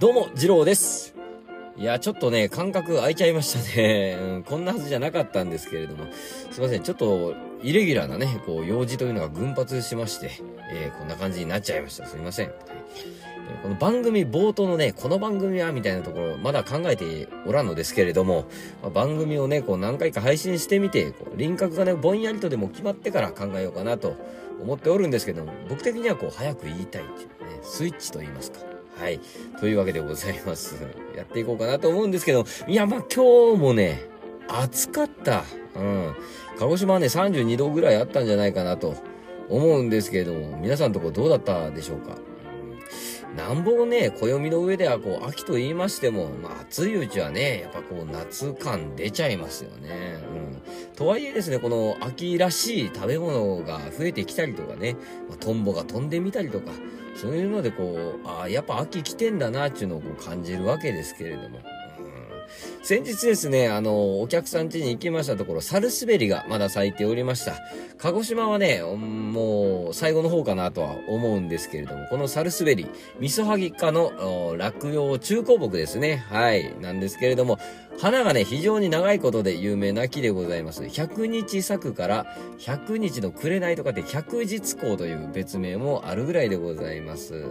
どうも、次郎です。いや、ちょっとね、感覚空いちゃいましたね。うん、こんなはずじゃなかったんですけれども。すいません、ちょっと、イレギュラーなね、こう、用事というのが群発しまして、えーこんな感じになっちゃいました。すいません。この番組冒頭のね、この番組はみたいなところ、まだ考えておらんのですけれども、まあ番組をね、こう何回か配信してみて、こう輪郭がね、ぼんやりとでも決まってから考えようかなと思っておるんですけども、僕的にはこう、早く言いたいっていうね、スイッチと言いますか。はい。というわけでございます。やっていこうかなと思うんですけど、いや、まあ今日もね、暑かった。うん。鹿児島はね、32度ぐらいあったんじゃないかなと思うんですけれども、皆さんのとこどうだったでしょうか？うんなんぼね、暦の上ではこう、秋と言いましても、まあ暑いうちはね、やっぱこう、夏感出ちゃいますよね。うん。とはいえですね、この秋らしい食べ物が増えてきたりとかね、まあトンボが飛んでみたりとか、そういうのでこう、ああ、やっぱ秋来てんだな、っていうのをこう感じるわけですけれども。先日ですね、あの、お客さん家に行きましたところ、サルスベリがまだ咲いておりました。鹿児島はね、もう、最後の方かなとは思うんですけれども、このサルスベリ、ミソハギ科の落葉中高木ですね。はい。なんですけれども、花がね、非常に長いことで有名な木でございます。100日咲くから、100日の紅とかって100日光という別名もあるぐらいでございます。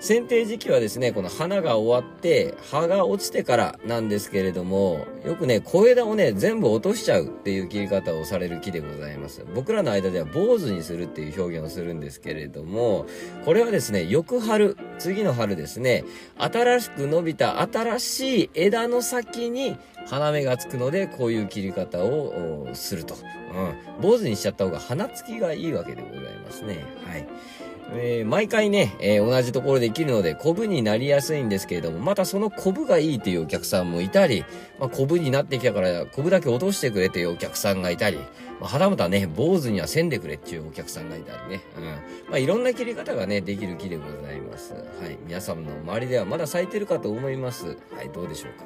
剪定時期はですね、この花が終わって、葉が落ちてからなんですけれども、よくね、小枝をね、全部落としちゃうっていう切り方をされる木でございます。僕らの間では坊主にするっていう表現をするんですけれども、これはですね、翌春、次の春ですね、新しく伸びた新しい枝の先に花芽がつくので、こういう切り方をすると。うん。坊主にしちゃった方が花つきがいいわけでございますね。はい。えー毎回ね、えー同じところで切るので、コブになりやすいんですけれども、またそのコブがいいというお客さんもいたり、まあ、コブになってきたから、コブだけ落としてくれというお客さんがいたり、まあ、はたまたね、坊主にはせんでくれっていうお客さんがいたりね、うん。まあ、いろんな切り方がね、できる木でございます。はい。皆さんの周りではまだ咲いてるかと思います。はい、どうでしょうか。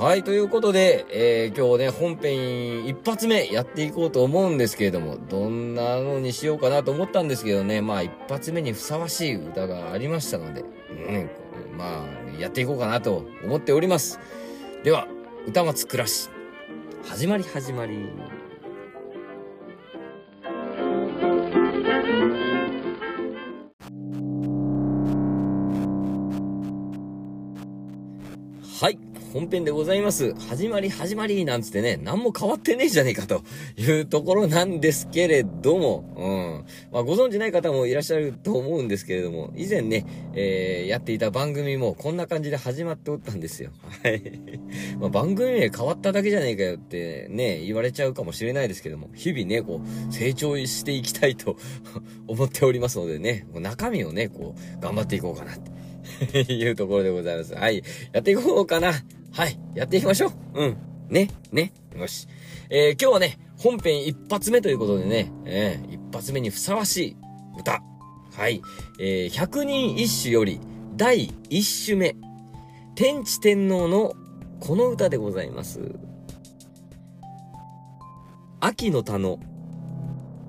はい、ということで、えー今日ね、本編一発目やっていこうと思うんですけれども、どんなのにしようかなと思ったんですけどね、まあ一発目にふさわしい歌がありましたので、うん、まあ、やっていこうかなと思っております。では、歌松暮らし、始まり始まり。はい。本編でございます。始まり始まりなんつってね、何も変わってねえじゃねえかというところなんですけれども、うん。まあご存知ない方もいらっしゃると思うんですけれども、以前ね、えー、やっていた番組もこんな感じで始まっておったんですよ。はい。まあ番組名変わっただけじゃねえかよってね、言われちゃうかもしれないですけども、日々ね、こう、成長していきたいと 思っておりますのでね、中身をね、こう、頑張っていこうかなって。いうところでございます。はい。やっていこうかな。はい。やっていきましょう。うん。ね。ね。よし。えー今日はね、本編一発目ということでね、えー一発目にふさわしい歌。はい。えー百人一首より第一首目。天地天皇のこの歌でございます。秋の田の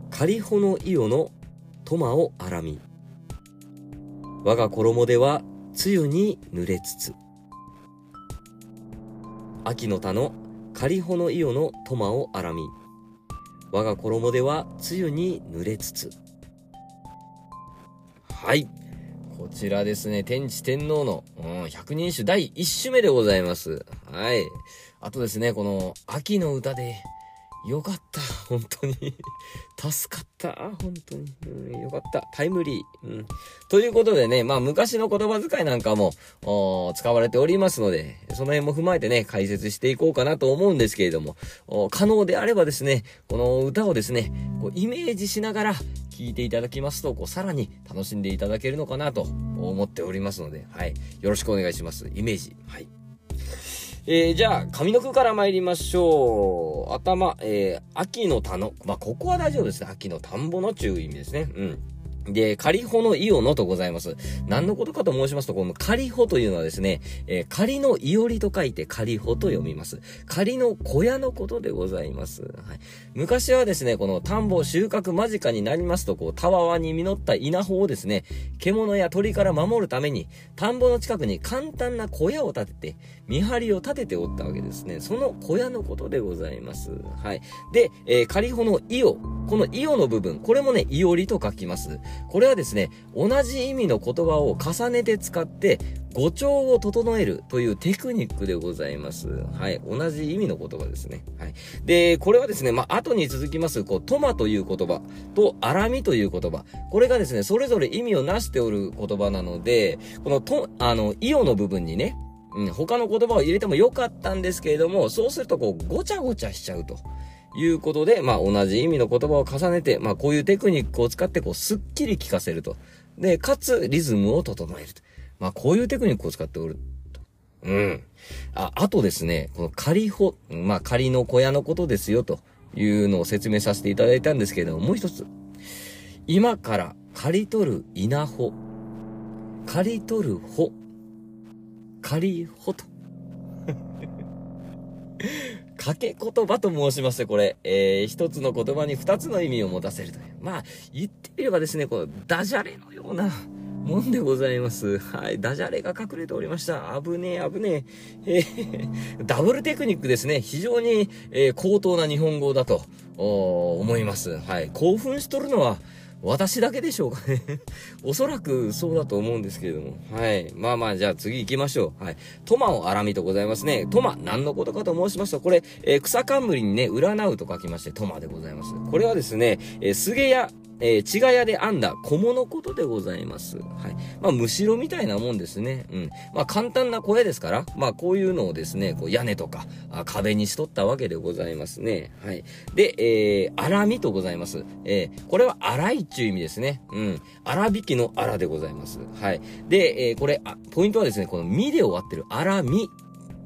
仮穂の伊予のトマをあらみ。我が衣では梅雨に濡れつつ。秋の田の仮穂の伊予のトマをあらみ。我が衣では梅雨に濡れつつ。はい。こちらですね、天智天皇の、うん、百人種第1首目でございます。はい。あとですね、この秋の歌で、よかった。本当に。助かった。本当に。うん、よかった。タイムリー。うん。ということでね、まあ昔の言葉遣いなんかも、使われておりますので、その辺も踏まえてね、解説していこうかなと思うんですけれども、可能であればですね、この歌をですね、こうイメージしながら聞いていただきますと、こうさらに楽しんでいただけるのかなと思っておりますので、はい。よろしくお願いします。イメージ。はい。えー、じゃあ、上の句から参りましょう。頭、えー、秋の田の、まあ、ここは大丈夫ですね。秋の田んぼの注意味ですね。うん。で、仮穂のイオのとございます。何のことかと申しますと、この仮穂というのはですね、えー、仮のいおりと書いて仮穂と読みます。仮の小屋のことでございます。はい。昔はですね、この田んぼ収穫間近になりますと、こう、たわわに実った稲穂をですね、獣や鳥から守るために、田んぼの近くに簡単な小屋を建てて、見張りを立てておったわけですね。その小屋のことでございます。はい。で、えー、仮穂のイオ。このイオの部分、これもね、いおりと書きます。これはですね、同じ意味の言葉を重ねて使って、語調を整えるというテクニックでございます。はい。同じ意味の言葉ですね。はい。で、これはですね、まあ、後に続きます、こう、トマという言葉とアラミという言葉。これがですね、それぞれ意味をなしておる言葉なので、このと、あの、イオの部分にね、うん、他の言葉を入れてもよかったんですけれども、そうするとこう、ごちゃごちゃしちゃうと。いうことで、まあ同じ意味の言葉を重ねて、まあこういうテクニックを使ってこうすっきり聞かせると。で、かつリズムを整えると。まあこういうテクニックを使っておる。うん。あ、あとですね、この仮穂、まあ仮の小屋のことですよというのを説明させていただいたんですけれども、もう一つ。今から刈り取る稲穂。刈り取る穂。刈り穂と。掛け言葉と申しまして、これ、えー、一つの言葉に二つの意味を持たせるという。まあ、言ってみればですね、このダジャレのようなもんでございます。はい。ダジャレが隠れておりました。危ねえ、危ねえ。えー、ダブルテクニックですね。非常に、えー、高等な日本語だと、思います。はい。興奮しとるのは、私だけでしょうかね おそらくそうだと思うんですけれども。はい。まあまあ、じゃあ次行きましょう。はい。トマを荒みとございますね。トマ、何のことかと申しますと、これ、えー、草冠にね、占うと書きまして、トマでございます。これはですね、えー、菅谷えー、茅ヶ谷で編んだ小物ことでございます。はい。まあ、むしろみたいなもんですね。うん。まあ、簡単な小屋ですから、まあ、こういうのをですね、こう屋根とか、あ壁にしとったわけでございますね。はい。で、えー、荒みとございます。えー、これは荒いっちゅう意味ですね。うん。荒引きの荒でございます。はい。で、えー、これ、あ、ポイントはですね、このみで終わってる荒み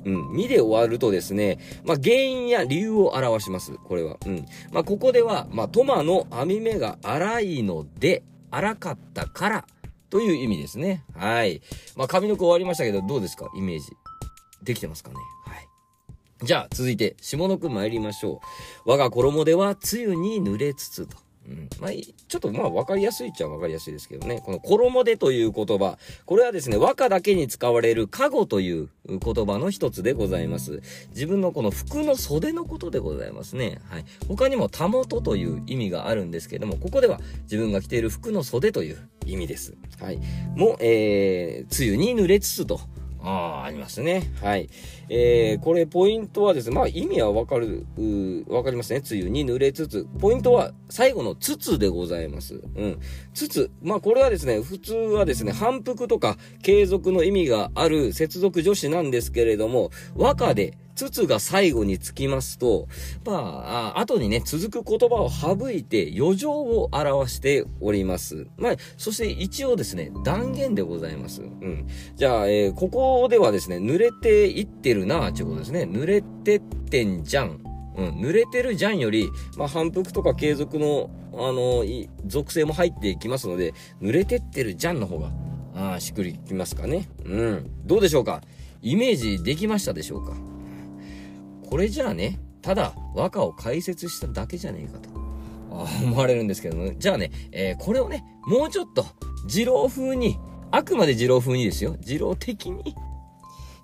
うん。みで終わるとですね、まあ、原因や理由を表します。これは。うん。まあ、ここでは、まあ、トマの網目が荒いので、荒かったから、という意味ですね。はい。まあ、上の句終わりましたけど、どうですか？イメージ。できてますかね？はい。じゃあ、続いて、下の句参りましょう。我が衣では、梅雨に濡れつつと。うん。まあ、ちょっとまあ分かりやすいっちゃ分かりやすいですけどね。この衣でという言葉。これはですね、和歌だけに使われる加護という言葉の一つでございます。自分のこの服の袖のことでございますね。はい。他にもたもとという意味があるんですけども、ここでは自分が着ている服の袖という意味です。はい。も、えー、梅雨に濡れつつと。ああ、ありますね。はい。えー、これポイントはですね、まあ意味はわかる、わかりますね。梅雨に濡れつつ。ポイントは最後のつつでございます。うん。つつ。まあこれはですね、普通はですね、反復とか継続の意味がある接続助詞なんですけれども、和歌でつつが最後につきますと、まあ、あ後にね、続く言葉を省いて余剰を表しております。まあ、そして一応ですね、断言でございます。うん。じゃあ、えー、ここではですね、濡れていってるな、っていうことですね。濡れてってんじゃん。うん、濡れてるじゃんより、まあ、反復とか継続の、あの、属性も入っていきますので、濡れてってるじゃんの方が、ああ、しっくりきますかね。うん。どうでしょうか？イメージできましたでしょうか？これじゃあね、ただ和歌を解説しただけじゃねえかと思われるんですけども、じゃあね、えー、これをね、もうちょっと、二郎風に、あくまで二郎風にですよ。二郎的に、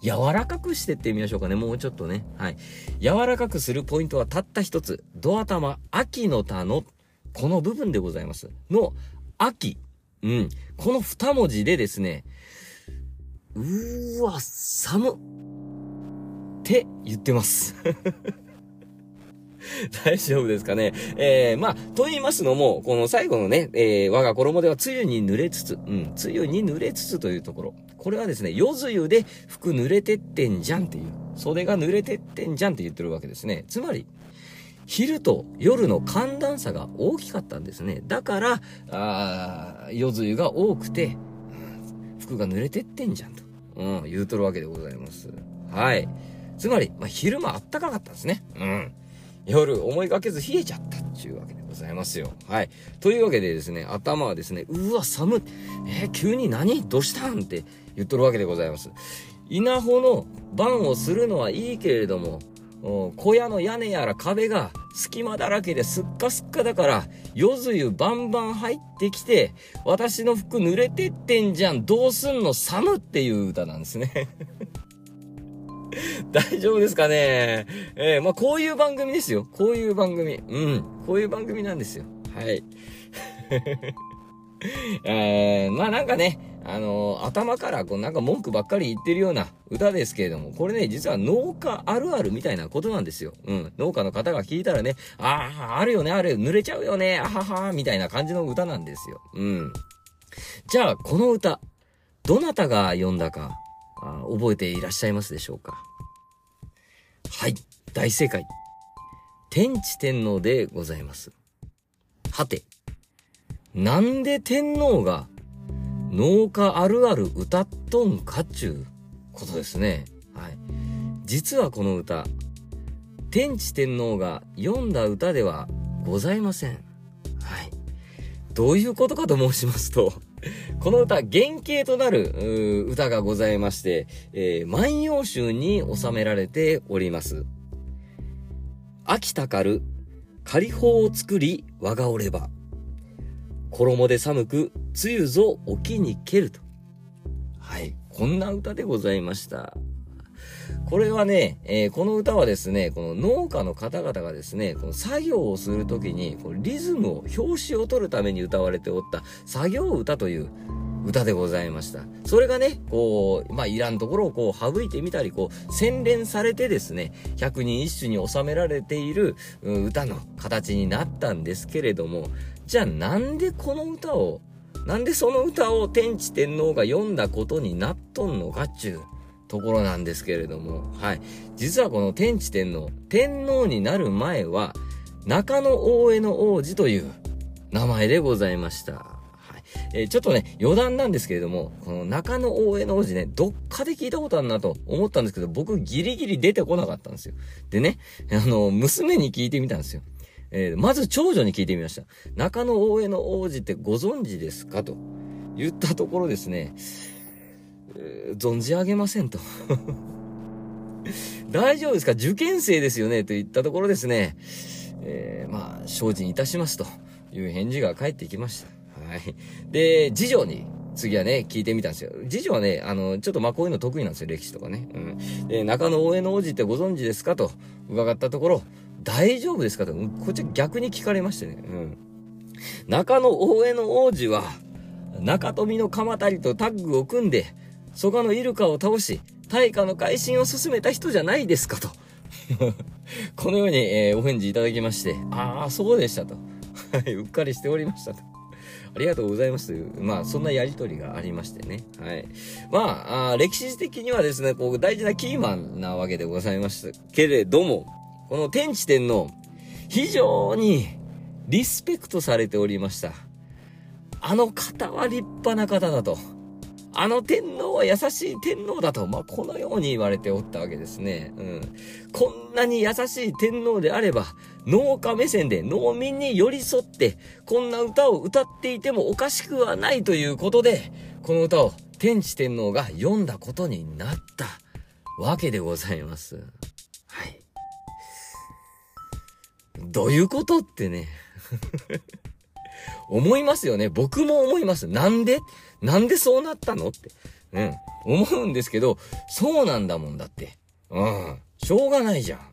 柔らかくしてってみましょうかね。もうちょっとね。はい。柔らかくするポイントはたった一つ。ドア玉、秋の田の、この部分でございます。の、秋。うん。この二文字でですね、うーわ、寒って言ってます。大丈夫ですかね？えー、まあ、と言いますのも、この最後のね、えー、我が衣では梅雨に濡れつつ、うん、梅雨に濡れつつというところ。これはですね、夜露で服濡れてってんじゃんっていう、袖が濡れてってんじゃんって言ってるわけですね。つまり、昼と夜の寒暖差が大きかったんですね。だから、あー夜露が多くて、服が濡れてってんじゃんと、うん、言うとるわけでございます。はい。つまり、まあ、昼間あったかかったんですね。うん。夜思いがけず冷えちゃったっちゅうわけでございますよ。はい。というわけでですね、頭はですね、うわ、寒い。えー、急に何どうしたんって言っとるわけでございます。稲穂の番をするのはいいけれども、小屋の屋根やら壁が隙間だらけですっかすっかだから、夜露バンバン入ってきて、私の服濡れてってんじゃん、どうすんの寒っていう歌なんですね 大丈夫ですかね？えー、まあ、こういう番組ですよ。こういう番組。うん。こういう番組なんですよ。はい。えー、まあなんかね、あのー、頭からこうなんか文句ばっかり言ってるような歌ですけれども、これね、実は農家あるあるみたいなことなんですよ。うん。農家の方が聞いたらね、ああ、あるよね、ある、濡れちゃうよね、あはは、みたいな感じの歌なんですよ。うん。じゃあ、この歌、どなたが読んだか、あ覚えていらっしゃいますでしょうか？はい、大正解。天智天皇でございます。はて、なんで天皇が農家あるある歌っとんかっちゅうことですね。はい。実はこの歌、天智天皇が読んだ歌ではございません。はい。どういうことかと申しますと、この歌、原型となる歌がございまして、えー、万葉集に収められております。秋たかる、仮法を作り、我がおれば。衣で寒く、梅雨ぞ沖に蹴ると。はい。こんな歌でございました。これはね、えー、この歌はですね、この農家の方々がですね、この作業をするときに、こうリズムを、表紙を取るために歌われておった作業歌という歌でございました。それがね、こう、まあ、いらんところをこう省いてみたり、こう、洗練されてですね、百人一首に収められている歌の形になったんですけれども、じゃあなんでこの歌を、なんでその歌を天智天皇が読んだことになっとんのかっちゅうところなんですけれども、はい。実はこの天智天皇、天皇になる前は、中野大江の王子という名前でございました。はい。えー、ちょっとね、余談なんですけれども、この中野大江の王子ね、どっかで聞いたことあるなと思ったんですけど、僕ギリギリ出てこなかったんですよ。でね、あの、娘に聞いてみたんですよ。えー、まず長女に聞いてみました。中野大江の王子ってご存知ですか？と言ったところですね、え、存じ上げませんと。大丈夫ですか？受験生ですよね？と言ったところですね、えー、まあ、精進いたしますという返事が返ってきました。はい。で、次女に、次はね、聞いてみたんですよ。次女はね、あの、ちょっとまあこういうの得意なんですよ、歴史とかね。うん。で、中野大江の王子ってご存知ですか？と伺ったところ、大丈夫ですか？と、こっち逆に聞かれましてね。うん。中野大江の王子は、中富の鎌足りとタッグを組んで、蘇我のイルカを倒し、大化の改新を進めた人じゃないですかと。このように、えー、お返事いただきまして、ああ、そうでしたと。はい、うっかりしておりましたと。ありがとうございますという、まあ、そんなやりとりがありましてね。はい。まあ、あ歴史的にはですね、こう、大事なキーマンなわけでございましたけれども、この天智天皇、非常にリスペクトされておりました。あの方は立派な方だと。あの天皇は優しい天皇だと。まあ、このように言われておったわけですね。うん。こんなに優しい天皇であれば、農家目線で農民に寄り添って、こんな歌を歌っていてもおかしくはないということで、この歌を天智天皇が読んだことになったわけでございます。はい。どういうことってね 思いますよね。僕も思います。なんで？なんでそうなったのって。うん。思うんですけど、そうなんだもんだって。うん。しょうがないじゃん。うん。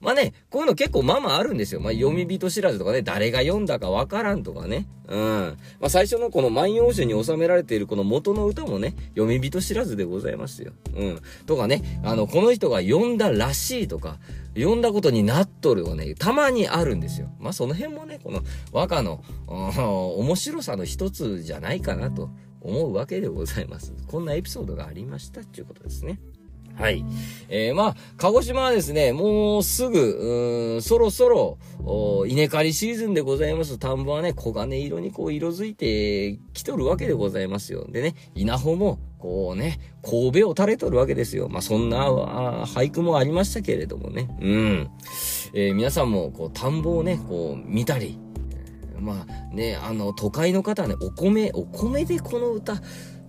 まあね、こういうの結構まあまああるんですよ。まあ読み人知らずとかね、誰が読んだかわからんとかね。うん。まあ最初のこの万葉集に収められているこの元の歌もね、読み人知らずでございますよ。うん。とかね、あの、この人が読んだらしいとか、読んだことになっとるはね、たまにあるんですよ。まあその辺もね、この和歌の、面白さの一つじゃないかなと思うわけでございます。こんなエピソードがありましたっていうことですね。はい。えー、まあ、鹿児島はですね、もうすぐ、うん、そろそろ、稲刈りシーズンでございます。田んぼはね、黄金色にこう色づいてきとるわけでございますよ。でね、稲穂も、こうね、神戸を垂れとるわけですよ。まあ、そんな俳句もありましたけれどもね。うん。えー、皆さんも、こう、田んぼをね、こう、見たり、まあね、あの、都会の方はね、お米、お米でこの歌、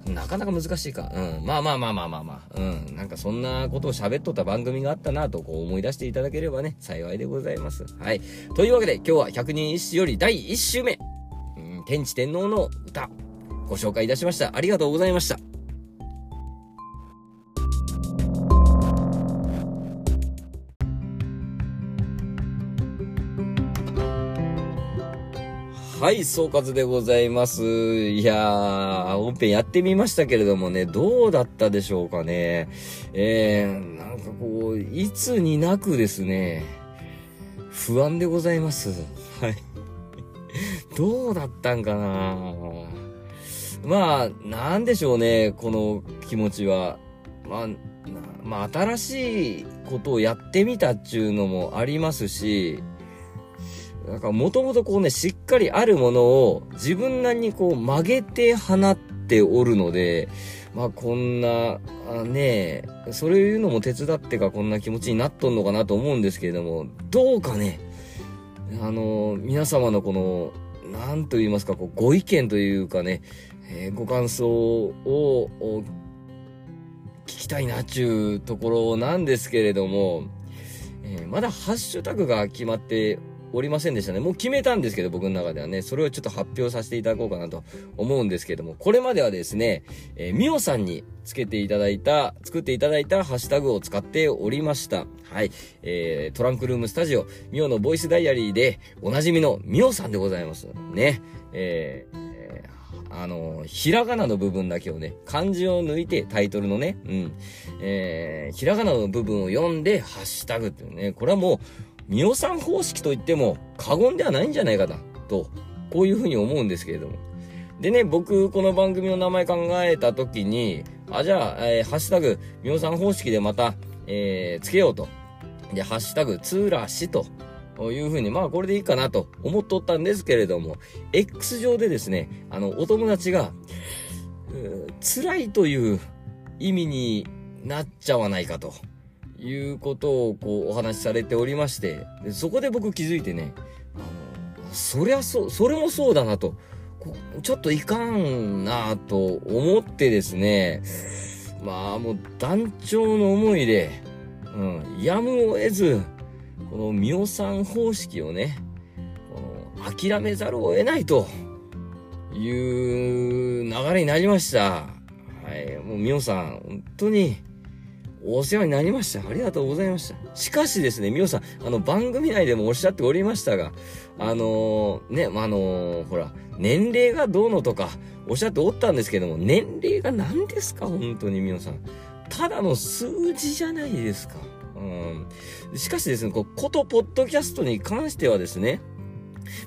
なかなか難しいか。うん。まあまあまあまあまあまあ。うん。なんかそんなことを喋っとった番組があったなとこう思い出していただければね、幸いでございます。はい。というわけで今日は百人一首より第1週目、うん、天地天皇の歌、ご紹介いたしました。ありがとうございました。はい、総括でございます。いやー、本編やってみましたけれどもね、どうだったでしょうかね。えー、なんかこう、いつになくですね、不安でございます。はい。どうだったんかなまあ、なんでしょうね、この気持ちは。まあ、まあ、新しいことをやってみたっちゅうのもありますし、なんかもともとこうね、しっかりあるものを自分なりにこう曲げて放っておるので、まあこんな、あねそれいうのも手伝ってかこんな気持ちになっとんのかなと思うんですけれども、どうかね、あの、皆様のこの、なんと言いますか、こうご意見というかね、えー、ご感想を聞きたいなちゅうところなんですけれども、えー、まだハッシュタグが決まっておりませんでしたね。もう決めたんですけど、僕の中ではね、それをちょっと発表させていただこうかなと思うんですけども、これまではですね、えー、みおさんにつけていただいた、作っていただいたハッシュタグを使っておりました。はい。えー、トランクルームスタジオ、みおのボイスダイアリーで、おなじみのみおさんでございます。ね。えーあの、ひらがなの部分だけをね、漢字を抜いてタイトルのね、うん、えー、ひらがなの部分を読んで、ハッシュタグっていうね、これはもう、ミオさん方式といっても過言ではないんじゃないかな、と、こういうふうに思うんですけれども。でね、僕、この番組の名前考えたときに、あ、じゃあ、えー、ハッシュタグ、ミオさん方式でまた、えー、つけようと。で、ハッシュタグ、ツーラシと。いうふうに、まあこれでいいかなと思っとったんですけれども、X 上でですね、あの、お友達が、辛いという意味になっちゃわないかと。いうことをこうお話しされておりまして、でそこで僕気づいてね、あの、そりゃそう、それもそうだなと、ちょっといかんなと思ってですね、まあもう団長の思いで、うん、やむを得ず、このミオさん方式をね、この諦めざるを得ないという流れになりました。はい、もうミオさん、本当に、お世話になりました。ありがとうございました。しかしですね、みおさん、あの、番組内でもおっしゃっておりましたが、あのー、ね、あのー、ほら、年齢がどうのとか、おっしゃっておったんですけども、年齢が何ですか？本当にみおさん。ただの数字じゃないですか。うん。しかしですね、こう、ことポッドキャストに関してはですね、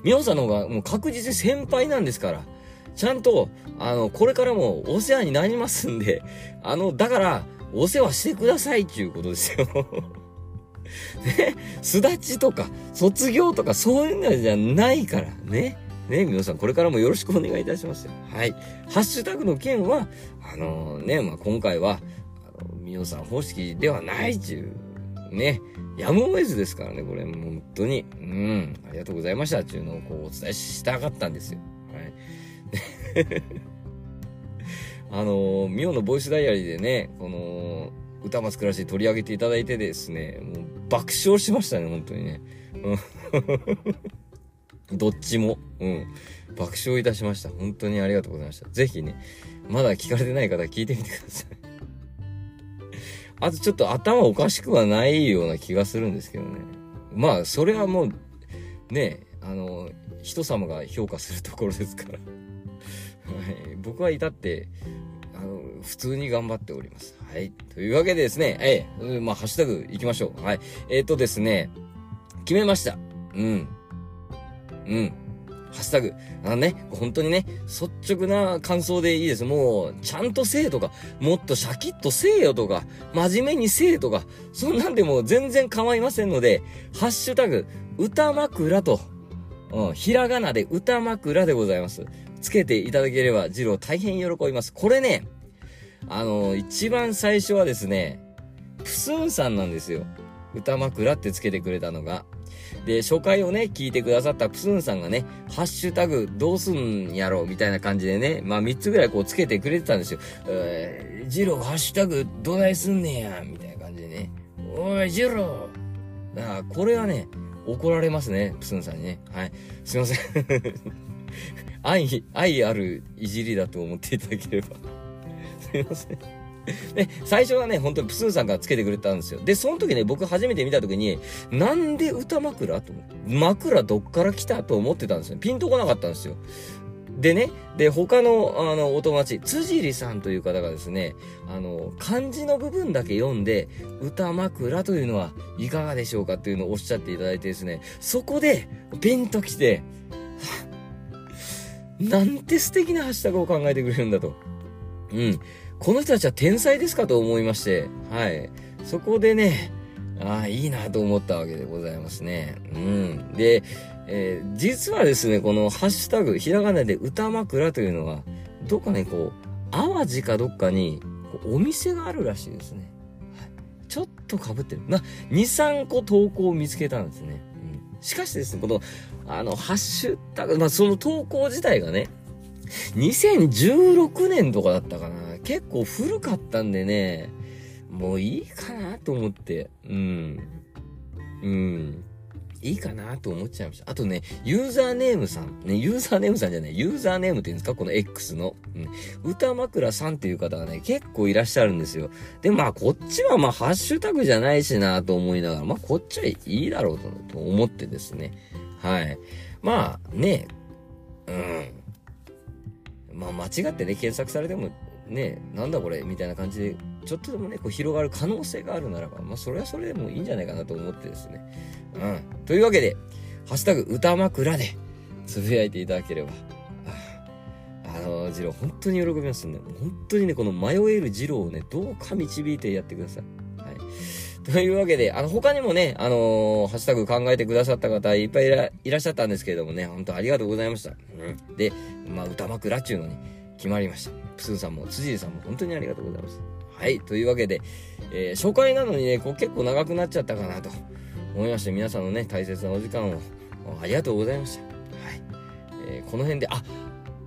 みおさんの方がもう確実に先輩なんですから、ちゃんと、あの、これからもお世話になりますんで、あの、だから、お世話してくださいっていうことですよね、すだちとか、卒業とか、そういうのじゃないから、ね？ね、皆さん、これからもよろしくお願いいたしますよ。はい。ハッシュタグの件は、あのー、ね、まあ、今回は、あの、皆さん方式ではないっていう、ね、やむを得ずですからね、これ、本当に。うん、ありがとうございましたっていうのを、こう、お伝えしたかったんですよ。はい。あのー、ミオのボイスダイアリーでね、この、歌松暮らし取り上げていただいてですね、もう爆笑しましたね、本当にね。どっちも、うん。爆笑いたしました。本当にありがとうございました。ぜひね、まだ聞かれてない方聞いてみてください。あとちょっと頭おかしくはないような気がするんですけどね。まあ、それはもう、ね、あの、人様が評価するところですから。はい、僕は至って、あの、普通に頑張っております。はい。というわけでですね、ええ、まあ、ハッシュタグ行きましょう。はい。えっ、ー、とですね、決めました。うん。うん。ハッシュタグ。あのね、本当にね、率直な感想でいいです。もう、ちゃんとせえとか、もっとシャキッとせえよとか、真面目にせえとか、そんなんでも全然構いませんので、ハッシュタグ、歌枕と、うん、ひらがなで歌枕でございます。つけていただければ、ジロー大変喜びます。これね、あの、一番最初はですね、プスンさんなんですよ。歌枕ってつけてくれたのが。で、初回をね、聞いてくださったプスンさんがね、ハッシュタグどうすんやろみたいな感じでね、まあ3つぐらいこうつけてくれてたんですよ。えー、ジローハッシュタグどないすんねや、みたいな感じでね。おい、ジローだからこれはね、怒られますね、プスンさんにね。はい。すいません。愛、愛あるいじりだと思っていただければ。すいません。で、最初はね、本当にプスーさんがつけてくれたんですよ。で、その時ね、僕初めて見た時に、なんで歌枕と思って、枕どっから来たと思ってたんですよ。ピンとこなかったんですよ。でね、で、他の、あの、お友達、辻里さんという方がですね、あの、漢字の部分だけ読んで、歌枕というのはいかがでしょうかっていうのをおっしゃっていただいてですね、そこで、ピンと来て、なんて素敵なハッシュタグを考えてくれるんだと。うん。この人たちは天才ですかと思いまして、はい。そこでね、ああ、いいなと思ったわけでございますね。うん。で、えー、実はですね、このハッシュタグ、ひらがなで歌枕というのは、どっかね、こう、淡路かどっかに、お店があるらしいですね。はい、ちょっと被ってる。な、2、3個投稿を見つけたんですね。しかしですね、この、あの、ハッシュタグ、まあ、その投稿自体がね、2016年とかだったかな。結構古かったんでね、もういいかなと思って、うん。うん。いいかなと思っちゃいました。あとね、ユーザーネームさん。ね、ユーザーネームさんじゃない、ユーザーネームって言うんですか？この X の。うん。歌枕さんっていう方がね、結構いらっしゃるんですよ。で、まあ、こっちはまあ、ハッシュタグじゃないしなと思いながら、まあ、こっちはいいだろうと思ってですね。はい。まあ、ね、うん。まあ、間違ってね、検索されてもね、なんだこれみたいな感じで、ちょっとでもね、こう広がる可能性があるならば、まあ、それはそれでもいいんじゃないかなと思ってですね。うん。というわけで、ハッシュタグ歌枕で、つぶやいていただければ、あの、ジロー、本当に喜びますんで、本当にね、この迷えるジローをね、どうか導いてやってください。はい。というわけで、あの、他にもね、あのー、ハッシュタグ考えてくださった方いっぱいいらっしゃったんですけれどもね、本当ありがとうございました。うん。で、まあ、歌枕っていうのに決まりました。プスーさんも、辻さんも本当にありがとうございます。はい。というわけで、えー、初回なのにね、こう結構長くなっちゃったかなと思いまして、皆さんのね、大切なお時間をありがとうございました。はい。えー、この辺で、あ、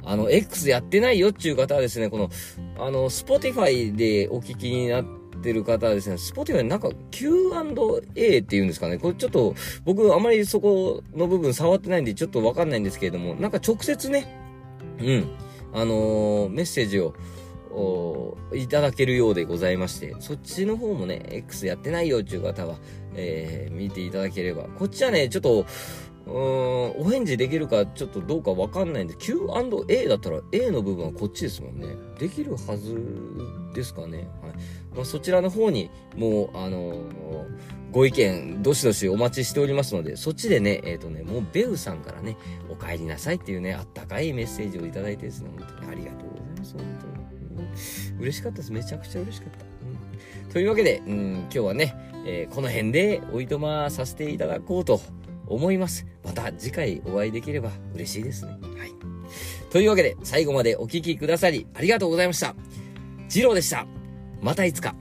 あの、X やってないよっていう方はですね、この、あの、Spotify でお聞きになってる方はですね、Spotify なんか Q&A っていうんですかね。これちょっと、僕あまりそこの部分触ってないんでちょっとわかんないんですけれども、なんか直接ね、うん、あのー、メッセージを、いただけるようでございまして、そっちの方もね、X やってないよっていう方は、えー、見ていただければ。こっちはね、ちょっと、うーん、お返事できるかちょっとどうかわかんないんで、Q&A だったら A の部分はこっちですもんね。できるはずですかね。はい。まあ、そちらの方に、もう、あのー、ご意見、どしどしお待ちしておりますので、そっちでね、えっ、ー、とね、もうベウさんからね、お帰りなさいっていうね、あったかいメッセージをいただいてですね、本当にありがとうございます。本当に。嬉しかったです。めちゃくちゃ嬉しかった。うん、というわけで、うん、今日はね、えー、この辺でおいとまさせていただこうと思います。また次回お会いできれば嬉しいですね。はい。というわけで、最後までお聴きくださりありがとうございました。ジローでした。またいつか。